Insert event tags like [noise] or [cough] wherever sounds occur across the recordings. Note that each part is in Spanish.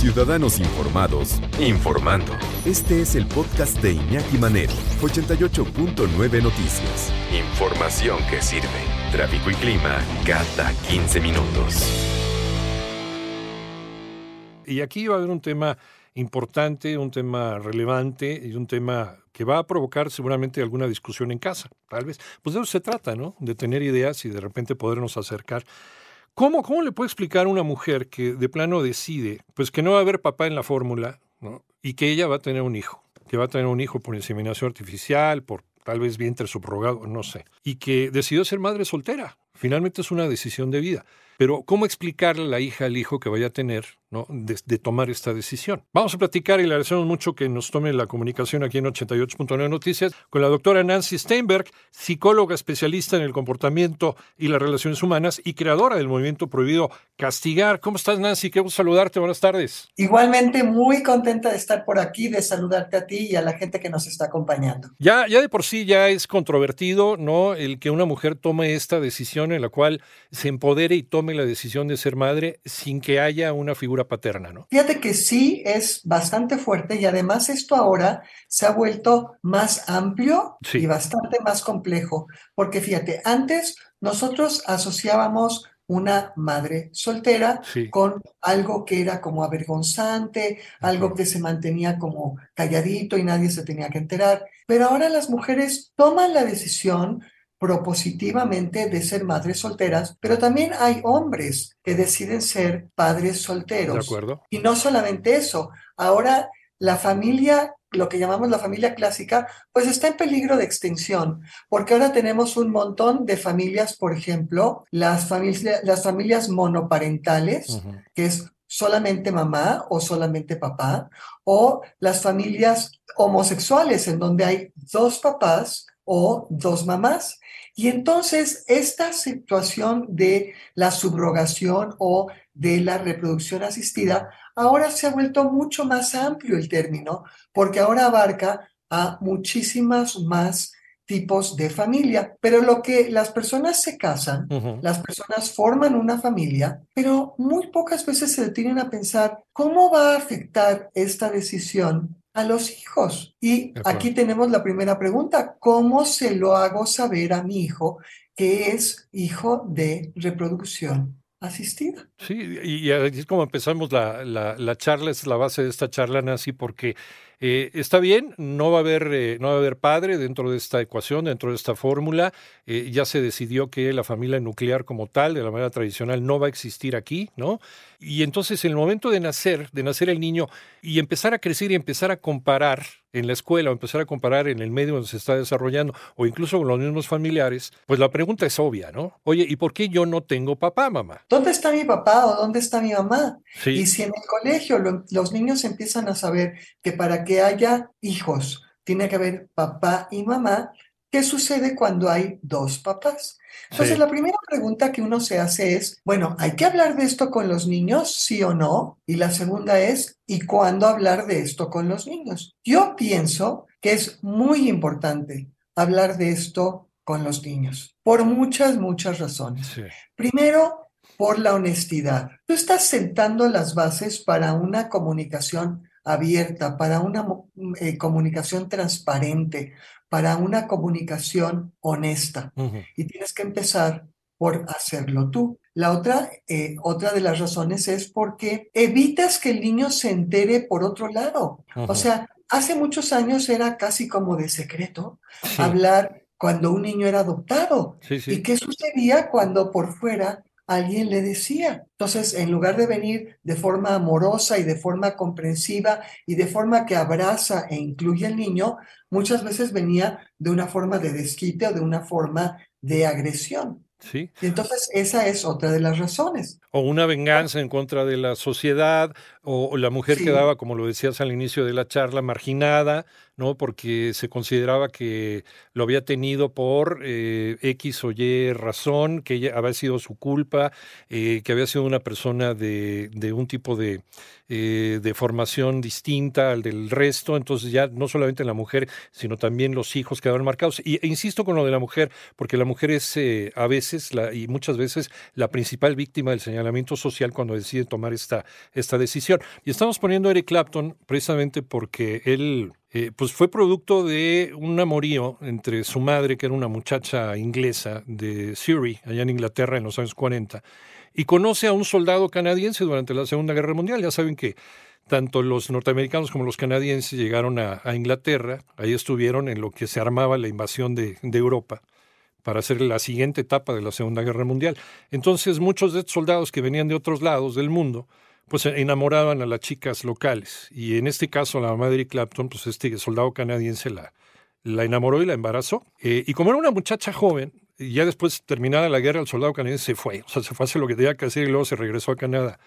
Ciudadanos Informados, informando. Este es el podcast de Iñaki Manero, 88.9 Noticias. Información que sirve. Tráfico y clima cada 15 minutos. Y aquí va a haber un tema importante, un tema relevante y un tema que va a provocar seguramente alguna discusión en casa, tal vez. Pues de eso se trata, ¿no? De tener ideas y de repente podernos acercar. ¿Cómo, cómo le puede explicar a una mujer que de plano decide, pues que no va a haber papá en la fórmula. Y que ella va a tener un hijo, que va a tener un hijo por inseminación artificial, por tal vez vientre subrogado, no sé, y que decidió ser madre soltera. Finalmente es una decisión de vida. Pero ¿cómo explicarle a la hija al hijo que vaya a tener ¿no? de, tomar esta decisión? Vamos a platicar y le agradecemos mucho que nos tome la comunicación aquí en 88.9 Noticias con la doctora Nancy Steinberg, psicóloga especialista en el comportamiento y las relaciones humanas y creadora del movimiento prohibido Castigar. ¿Cómo estás, Nancy? Qué gusto saludarte. Buenas tardes. Igualmente, muy contenta de estar por aquí, de saludarte a ti y a la gente que nos está acompañando. Ya, ya de por sí ya es controvertido, ¿no? El que una mujer tome esta decisión en la cual se empodere y tome la decisión de ser madre sin que haya una figura paterna, ¿no? Fíjate que sí es bastante fuerte y además esto ahora se ha vuelto más amplio y bastante más complejo, porque fíjate, antes nosotros asociábamos una madre soltera con algo que era como avergonzante, algo que se mantenía como calladito y nadie se tenía que enterar. Pero ahora las mujeres toman la decisión propositivamente de ser madres solteras, pero también hay hombres que deciden ser padres solteros. De acuerdo. Y no solamente eso, ahora la familia, lo que llamamos la familia clásica, pues está en peligro de extinción, porque ahora tenemos un montón de familias, por ejemplo, las, familias, las familias monoparentales, que es solamente mamá o solamente papá, o las familias homosexuales, en donde hay dos papás o dos mamás. Y entonces esta situación de la subrogación o de la reproducción asistida, ahora se ha vuelto mucho más amplio el término, porque ahora abarca a muchísimas más tipos de familia. Pero lo que las personas se casan, las personas forman una familia, pero muy pocas veces se detienen a pensar cómo va a afectar esta decisión a los hijos. Y aquí tenemos la primera pregunta, ¿cómo se lo hago saber a mi hijo que es hijo de reproducción asistida? Sí, y es como empezamos la, la, la charla, es la base de esta charla, Nancy, porque eh, está bien, no va, a haber, eh, no va a haber padre dentro de esta ecuación, dentro de esta fórmula. Eh, ya se decidió que la familia nuclear como tal, de la manera tradicional, no va a existir aquí, ¿no? Y entonces, en el momento de nacer, de nacer el niño y empezar a crecer y empezar a comparar en la escuela o empezar a comparar en el medio donde se está desarrollando o incluso con los mismos familiares, pues la pregunta es obvia, ¿no? Oye, ¿y por qué yo no tengo papá, mamá? ¿Dónde está mi papá o dónde está mi mamá? Y si en el colegio los niños empiezan a saber que para que haya hijos tiene que haber papá y mamá, ¿qué sucede cuando hay dos papás? Entonces, la primera pregunta que uno se hace es, bueno, ¿hay que hablar de esto con los niños, sí o no? Y la segunda es, ¿y cuándo hablar de esto con los niños? Yo pienso que es muy importante hablar de esto con los niños, por muchas, muchas razones. Primero, por la honestidad. Tú estás sentando las bases para una comunicación abierta, para una eh, comunicación transparente, para una comunicación honesta. Y tienes que empezar por hacerlo tú. La otra, eh, otra de las razones es porque evitas que el niño se entere por otro lado. O sea, hace muchos años era casi como de secreto hablar cuando un niño era adoptado. ¿Y qué sucedía cuando por fuera alguien le decía. Entonces, en lugar de venir de forma amorosa y de forma comprensiva y de forma que abraza e incluye al niño, muchas veces venía de una forma de desquite o de una forma de agresión. Sí. Y entonces esa es otra de las razones. O una venganza en contra de la sociedad, o, la mujer quedaba, como lo decías al inicio de la charla, marginada, ¿no? Porque se consideraba que lo había tenido por eh, X o Y razón, que ella había sido su culpa, eh, que había sido una persona de, de un tipo de, eh, de formación distinta al del resto, entonces ya no solamente la mujer, sino también los hijos quedaban marcados. Y e insisto con lo de la mujer, porque la mujer es a veces y muchas veces la principal víctima del señalamiento social cuando decide tomar esta, esta decisión. Y estamos poniendo a Eric Clapton precisamente porque él eh, pues fue producto de un amorío entre su madre, que era una muchacha inglesa de Surrey, allá en Inglaterra en los años 40, y conoce a un soldado canadiense durante la Segunda Guerra Mundial. Ya saben que tanto los norteamericanos como los canadienses llegaron a, Inglaterra, ahí estuvieron en lo que se armaba la invasión de, de Europa para hacer la siguiente etapa de la Segunda Guerra Mundial. Entonces muchos de estos soldados que venían de otros lados del mundo, pues enamoraban a las chicas locales. Y en este caso, la mamá de Eric Clapton, pues este soldado canadiense la, la enamoró y la embarazó. Eh, y como era una muchacha joven, ya después terminada la guerra, el soldado canadiense se fue. O sea, se fue a hacer lo que tenía que hacer y luego se regresó a Canadá.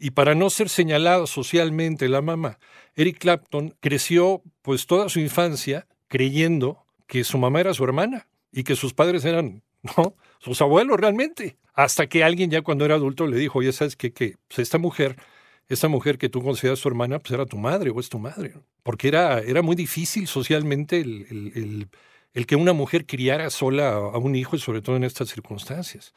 Y para no ser señalado socialmente la mamá, Eric Clapton creció pues toda su infancia creyendo que su mamá era su hermana y que sus padres eran, ¿no? Sus abuelos realmente. Hasta que alguien ya cuando era adulto le dijo, oye, ¿sabes qué? Que pues, esta mujer, esta mujer que tú consideras tu hermana, pues era tu madre o es tu madre. Porque era, era muy difícil socialmente el, el, el que una mujer criara sola a un hijo y sobre todo en estas circunstancias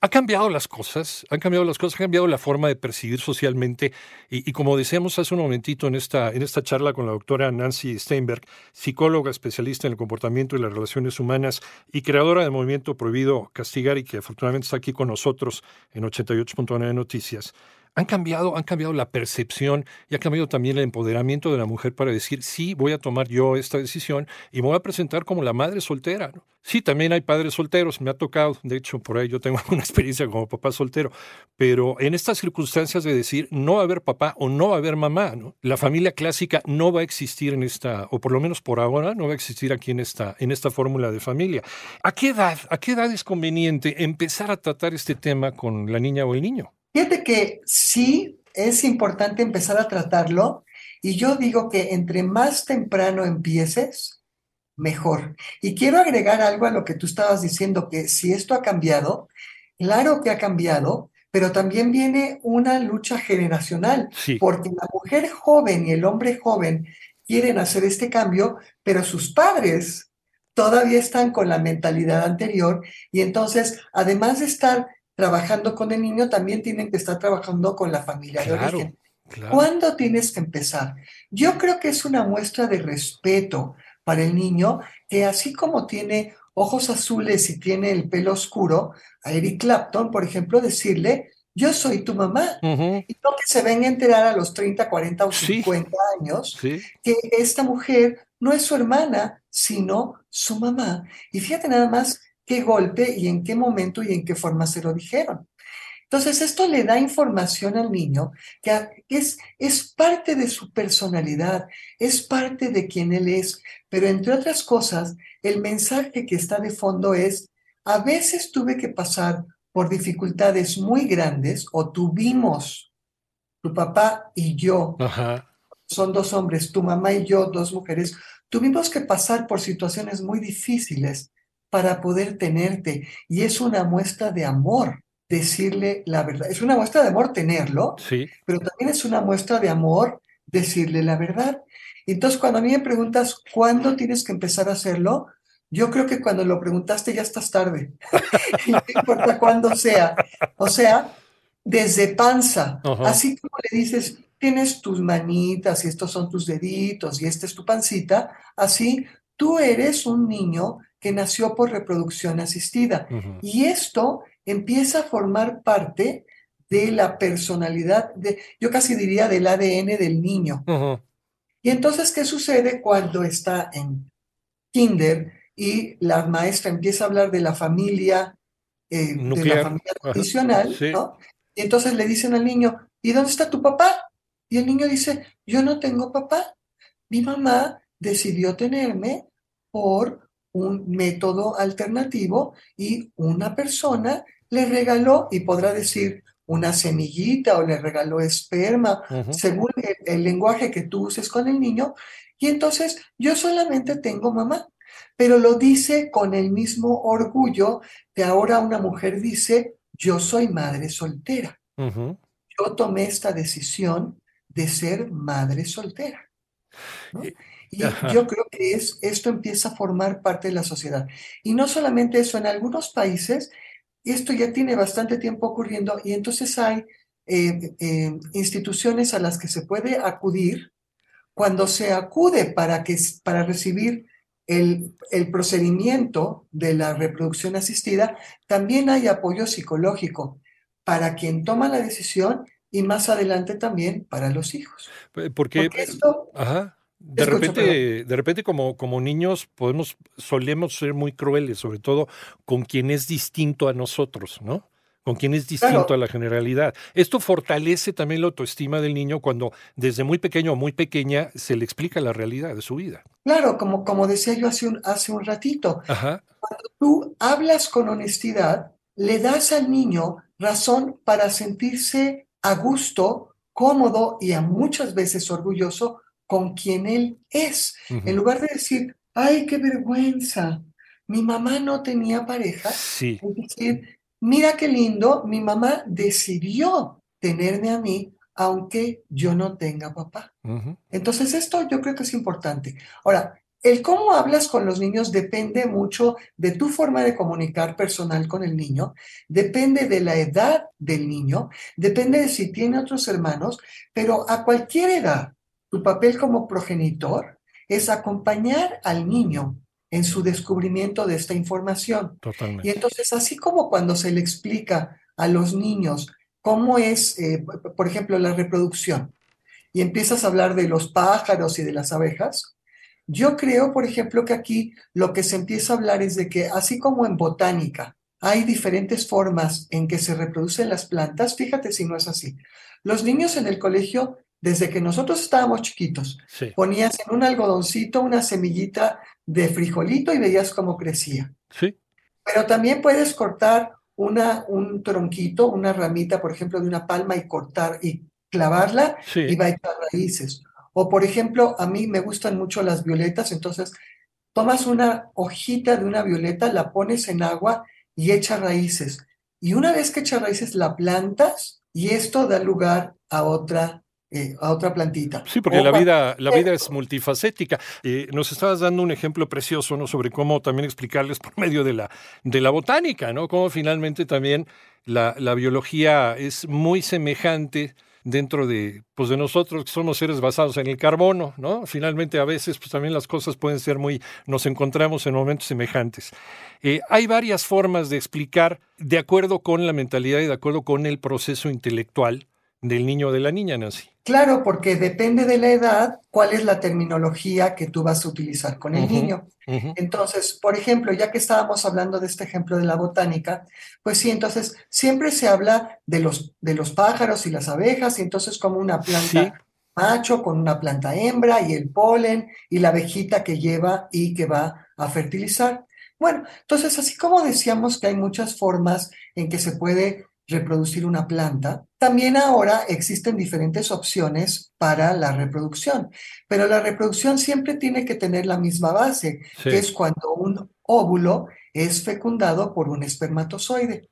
ha cambiado las cosas, han cambiado las cosas, ha cambiado la forma de percibir socialmente. Y, como decíamos hace un momentito en esta, en esta charla con la doctora Nancy Steinberg, psicóloga especialista en el comportamiento y las relaciones humanas y creadora del movimiento Prohibido Castigar y que afortunadamente está aquí con nosotros en 88.9 Noticias, han cambiado, han cambiado la percepción y ha cambiado también el empoderamiento de la mujer para decir, sí, voy a tomar yo esta decisión y me voy a presentar como la madre soltera. Sí, también hay padres solteros, me ha tocado, de hecho, por ahí yo tengo [laughs] una experiencia como papá soltero, pero en estas circunstancias de decir, no va a haber papá o no va a haber mamá, la familia clásica no va a existir en esta, o por lo menos por ahora, no va a existir aquí en esta, en esta fórmula de familia. ¿A qué edad, a qué edad es conveniente empezar a tratar este tema con la niña o el niño? Fíjate que sí es importante empezar a tratarlo y yo digo que entre más temprano empieces, mejor. Y quiero agregar algo a lo que tú estabas diciendo, que si esto ha cambiado, claro que ha cambiado, pero también viene una lucha generacional, porque la mujer joven y el hombre joven quieren hacer este cambio, pero sus padres todavía están con la mentalidad anterior y entonces, además de estar trabajando con el niño, también tienen que estar trabajando con la familia de origen. ¿Cuándo tienes que empezar? Yo creo que es una muestra de respeto para el niño que así como tiene ojos azules y tiene el pelo oscuro, a Eric Clapton, por ejemplo, decirle, yo soy tu mamá. Y no que se ven a enterar a los 30, 40 o 50 años que esta mujer no es su hermana, sino su mamá. Y fíjate nada más qué golpe y en qué momento y en qué forma se lo dijeron. Entonces, esto le da información al niño que es, es parte de su personalidad, es parte de quien él es, pero entre otras cosas, el mensaje que está de fondo es, a veces tuve que pasar por dificultades muy grandes o tuvimos, tu papá y yo, son dos hombres, tu mamá y yo, dos mujeres, tuvimos que pasar por situaciones muy difíciles para poder tenerte. Y es una muestra de amor decirle la verdad. Es una muestra de amor tenerlo, sí. pero también es una muestra de amor decirle la verdad. Entonces, cuando a mí me preguntas cuándo tienes que empezar a hacerlo, yo creo que cuando lo preguntaste ya estás tarde. [laughs] no importa cuándo sea. O sea, desde panza. Así como le dices, tienes tus manitas y estos son tus deditos y esta es tu pancita, así tú eres un niño que nació por reproducción asistida. Y esto empieza a formar parte de la personalidad, de, yo casi diría del ADN del niño. Y entonces, ¿qué sucede cuando está en kinder y la maestra empieza a hablar de la familia, eh, de la familia tradicional, Y entonces le dicen al niño, ¿y dónde está tu papá? Y el niño dice, yo no tengo papá. Mi mamá decidió tenerme por un método alternativo y una persona le regaló, y podrá decir una semillita o le regaló esperma, según el, lenguaje que tú uses con el niño, Y entonces yo solamente tengo mamá, pero lo dice con el mismo orgullo que ahora una mujer dice, yo soy madre soltera. Yo tomé esta decisión de ser madre soltera. Y yo creo que es, esto empieza a formar parte de la sociedad. Y no solamente eso, en algunos países esto ya tiene bastante tiempo ocurriendo y entonces hay eh, eh, instituciones a las que se puede acudir cuando se acude para, que, para recibir el, el, procedimiento de la reproducción asistida, también hay apoyo psicológico para quien toma la decisión y más adelante también para los hijos. Porque, esto, De repente, de repente como, como niños podemos, solemos ser muy crueles, sobre todo con quien es distinto a nosotros, ¿no? Con quien es distinto a la generalidad. Esto fortalece también la autoestima del niño cuando desde muy pequeño o muy pequeña se le explica la realidad de su vida. Claro, como, como decía yo hace un, hace un ratito, cuando tú hablas con honestidad, le das al niño razón para sentirse a gusto, cómodo y a muchas veces orgulloso con quien él es. En lugar de decir, ay, qué vergüenza, mi mamá no tenía pareja. Sí. Es decir, mira qué lindo, mi mamá decidió tenerme a mí aunque yo no tenga papá. Entonces esto yo creo que es importante. Ahora, el cómo hablas con los niños depende mucho de tu forma de comunicar personal con el niño, depende de la edad del niño, depende de si tiene otros hermanos, pero a cualquier edad, tu papel como progenitor es acompañar al niño en su descubrimiento de esta información. Totalmente. Y entonces, así como cuando se le explica a los niños cómo es, eh, por ejemplo, la reproducción, y empiezas a hablar de los pájaros y de las abejas, yo creo, por ejemplo, que aquí lo que se empieza a hablar es de que así como en botánica hay diferentes formas en que se reproducen las plantas, fíjate si no es así. Los niños en el colegio, desde que nosotros estábamos chiquitos, ponías en un algodoncito una semillita de frijolito y veías cómo crecía. Sí. Pero también puedes cortar una, un tronquito, una ramita, por ejemplo, de una palma y cortar y clavarla y va a echar raíces. O por ejemplo, a mí me gustan mucho las violetas, entonces tomas una hojita de una violeta, la pones en agua y echa raíces. Y una vez que echa raíces, la plantas y esto da lugar a otra eh, a otra plantita. Sí, porque la vida, la vida es multifacética. Eh, nos estabas dando un ejemplo precioso, ¿no? Sobre cómo también explicarles por medio de la, de la botánica, ¿no? Cómo finalmente también la, la biología es muy semejante dentro de, pues de nosotros que somos seres basados en el carbono, ¿no? Finalmente a veces pues también las cosas pueden ser muy, nos encontramos en momentos semejantes. Eh, hay varias formas de explicar de acuerdo con la mentalidad y de acuerdo con el proceso intelectual del niño o de la niña, Nancy. Claro, porque depende de la edad, cuál es la terminología que tú vas a utilizar con el niño. Entonces, por ejemplo, ya que estábamos hablando de este ejemplo de la botánica, pues sí, entonces siempre se habla de los, de los pájaros y las abejas, y entonces como una planta macho con una planta hembra y el polen y la abejita que lleva y que va a fertilizar. Bueno, entonces así como decíamos que hay muchas formas en que se puede reproducir una planta. También ahora existen diferentes opciones para la reproducción, pero la reproducción siempre tiene que tener la misma base, que es cuando un óvulo es fecundado por un espermatozoide.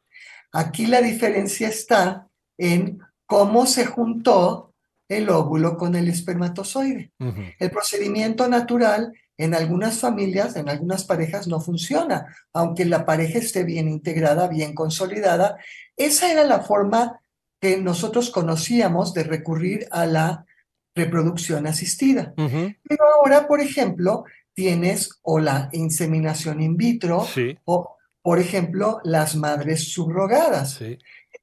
Aquí la diferencia está en cómo se juntó el óvulo con el espermatozoide. El procedimiento natural en algunas familias, en algunas parejas no funciona, aunque la pareja esté bien integrada, bien consolidada. Esa era la forma que nosotros conocíamos de recurrir a la reproducción asistida. Pero ahora, por ejemplo, tienes o la inseminación in vitro o, por ejemplo, las madres subrogadas,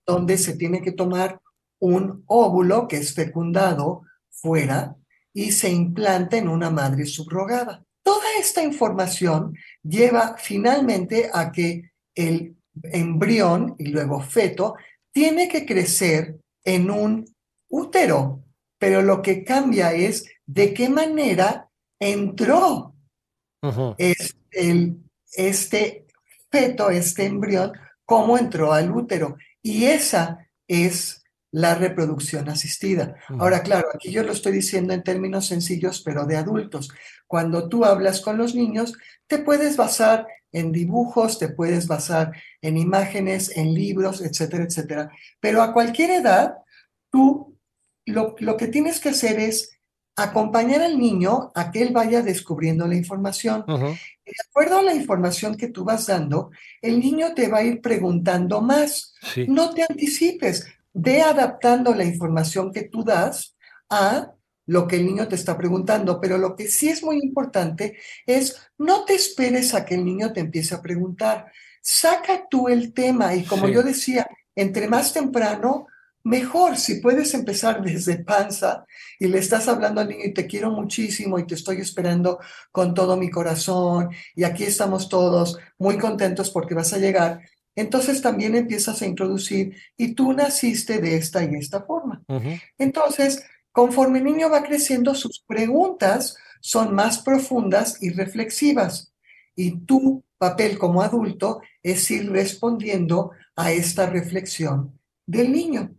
donde se tiene que tomar un óvulo que es fecundado fuera y se implanta en una madre subrogada. Toda esta información lleva finalmente a que el embrión y luego feto tiene que crecer en un útero, pero lo que cambia es de qué manera entró el, este feto, este embrión, cómo entró al útero. Y esa es la reproducción asistida. Ahora, claro, aquí yo lo estoy diciendo en términos sencillos, pero de adultos. Cuando tú hablas con los niños, te puedes basar en dibujos, te puedes basar en imágenes, en libros, etcétera, etcétera. Pero a cualquier edad, tú lo, lo que tienes que hacer es acompañar al niño a que él vaya descubriendo la información. De acuerdo a la información que tú vas dando, el niño te va a ir preguntando más. No te anticipes ve adaptando la información que tú das a lo que el niño te está preguntando, pero lo que sí es muy importante es no te esperes a que el niño te empiece a preguntar, saca tú el tema y como yo decía, entre más temprano, mejor. Si puedes empezar [laughs] desde panza y le estás hablando al niño y te quiero muchísimo y te estoy esperando con todo mi corazón y aquí estamos todos muy contentos porque vas a llegar, entonces también empiezas a introducir, y tú naciste de esta y esta forma. Entonces, conforme el niño va creciendo, sus preguntas son más profundas y reflexivas. Y tu papel como adulto es ir respondiendo a esta reflexión del niño.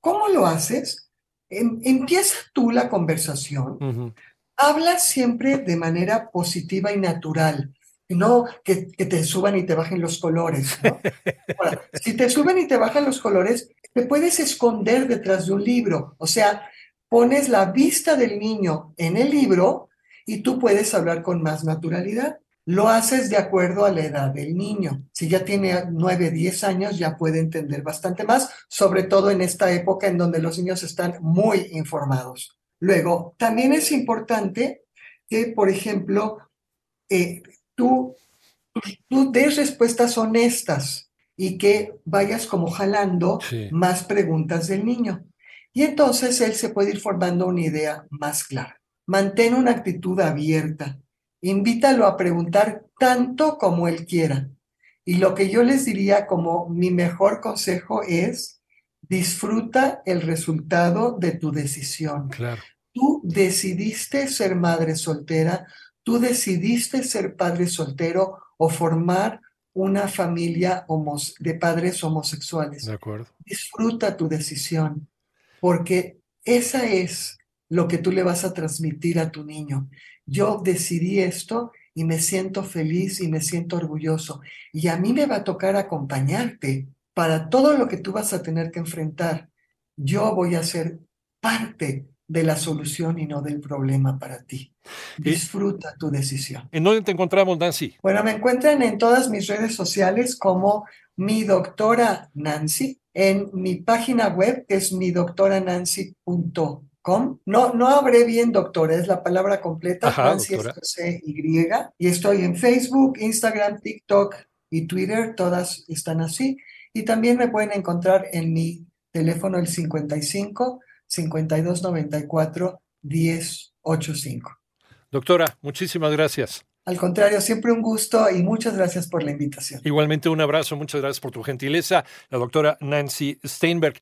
¿Cómo lo haces? Em, empieza tú la conversación. Habla siempre de manera positiva y natural no que, te suban y te bajen los colores. [laughs] si te suben y te bajan los colores, te puedes esconder detrás de un libro. O sea, pones la vista del niño en el libro y tú puedes hablar con más naturalidad. Lo haces de acuerdo a la edad del niño. Si ya tiene 9, 10 años, ya puede entender bastante más, sobre todo en esta época en donde los niños están muy informados. Luego, también es importante que, por ejemplo, eh, tú, tú des respuestas honestas y que vayas como jalando más preguntas del niño. Y entonces él se puede ir formando una idea más clara. Mantén una actitud abierta. Invítalo a preguntar tanto como él quiera. Y lo que yo les diría como mi mejor consejo es, disfruta el resultado de tu decisión. Claro. Tú decidiste ser madre soltera, tú decidiste ser padre soltero o formar una familia de padres homosexuales. De acuerdo. Disfruta tu decisión, porque esa es lo que tú le vas a transmitir a tu niño. Yo decidí esto y me siento feliz y me siento orgulloso. Y a mí me va a tocar acompañarte para todo lo que tú vas a tener que enfrentar. Yo voy a ser parte de la solución y no del problema para ti. Disfruta tu decisión. ¿En dónde te encontramos, Nancy? Bueno, me encuentran en todas mis redes sociales como mi doctora Nancy, en mi página web es midoctoranancy.com. No, no habré bien doctora, es la palabra completa, Nancy C Y, y estoy en Facebook, Instagram, TikTok y Twitter, todas están así. Y también me pueden encontrar en mi teléfono el 55 5294 1085. Doctora, muchísimas gracias. Al contrario, siempre un gusto y muchas gracias por la invitación. Igualmente un abrazo, muchas gracias por tu gentileza, la doctora Nancy Steinberg.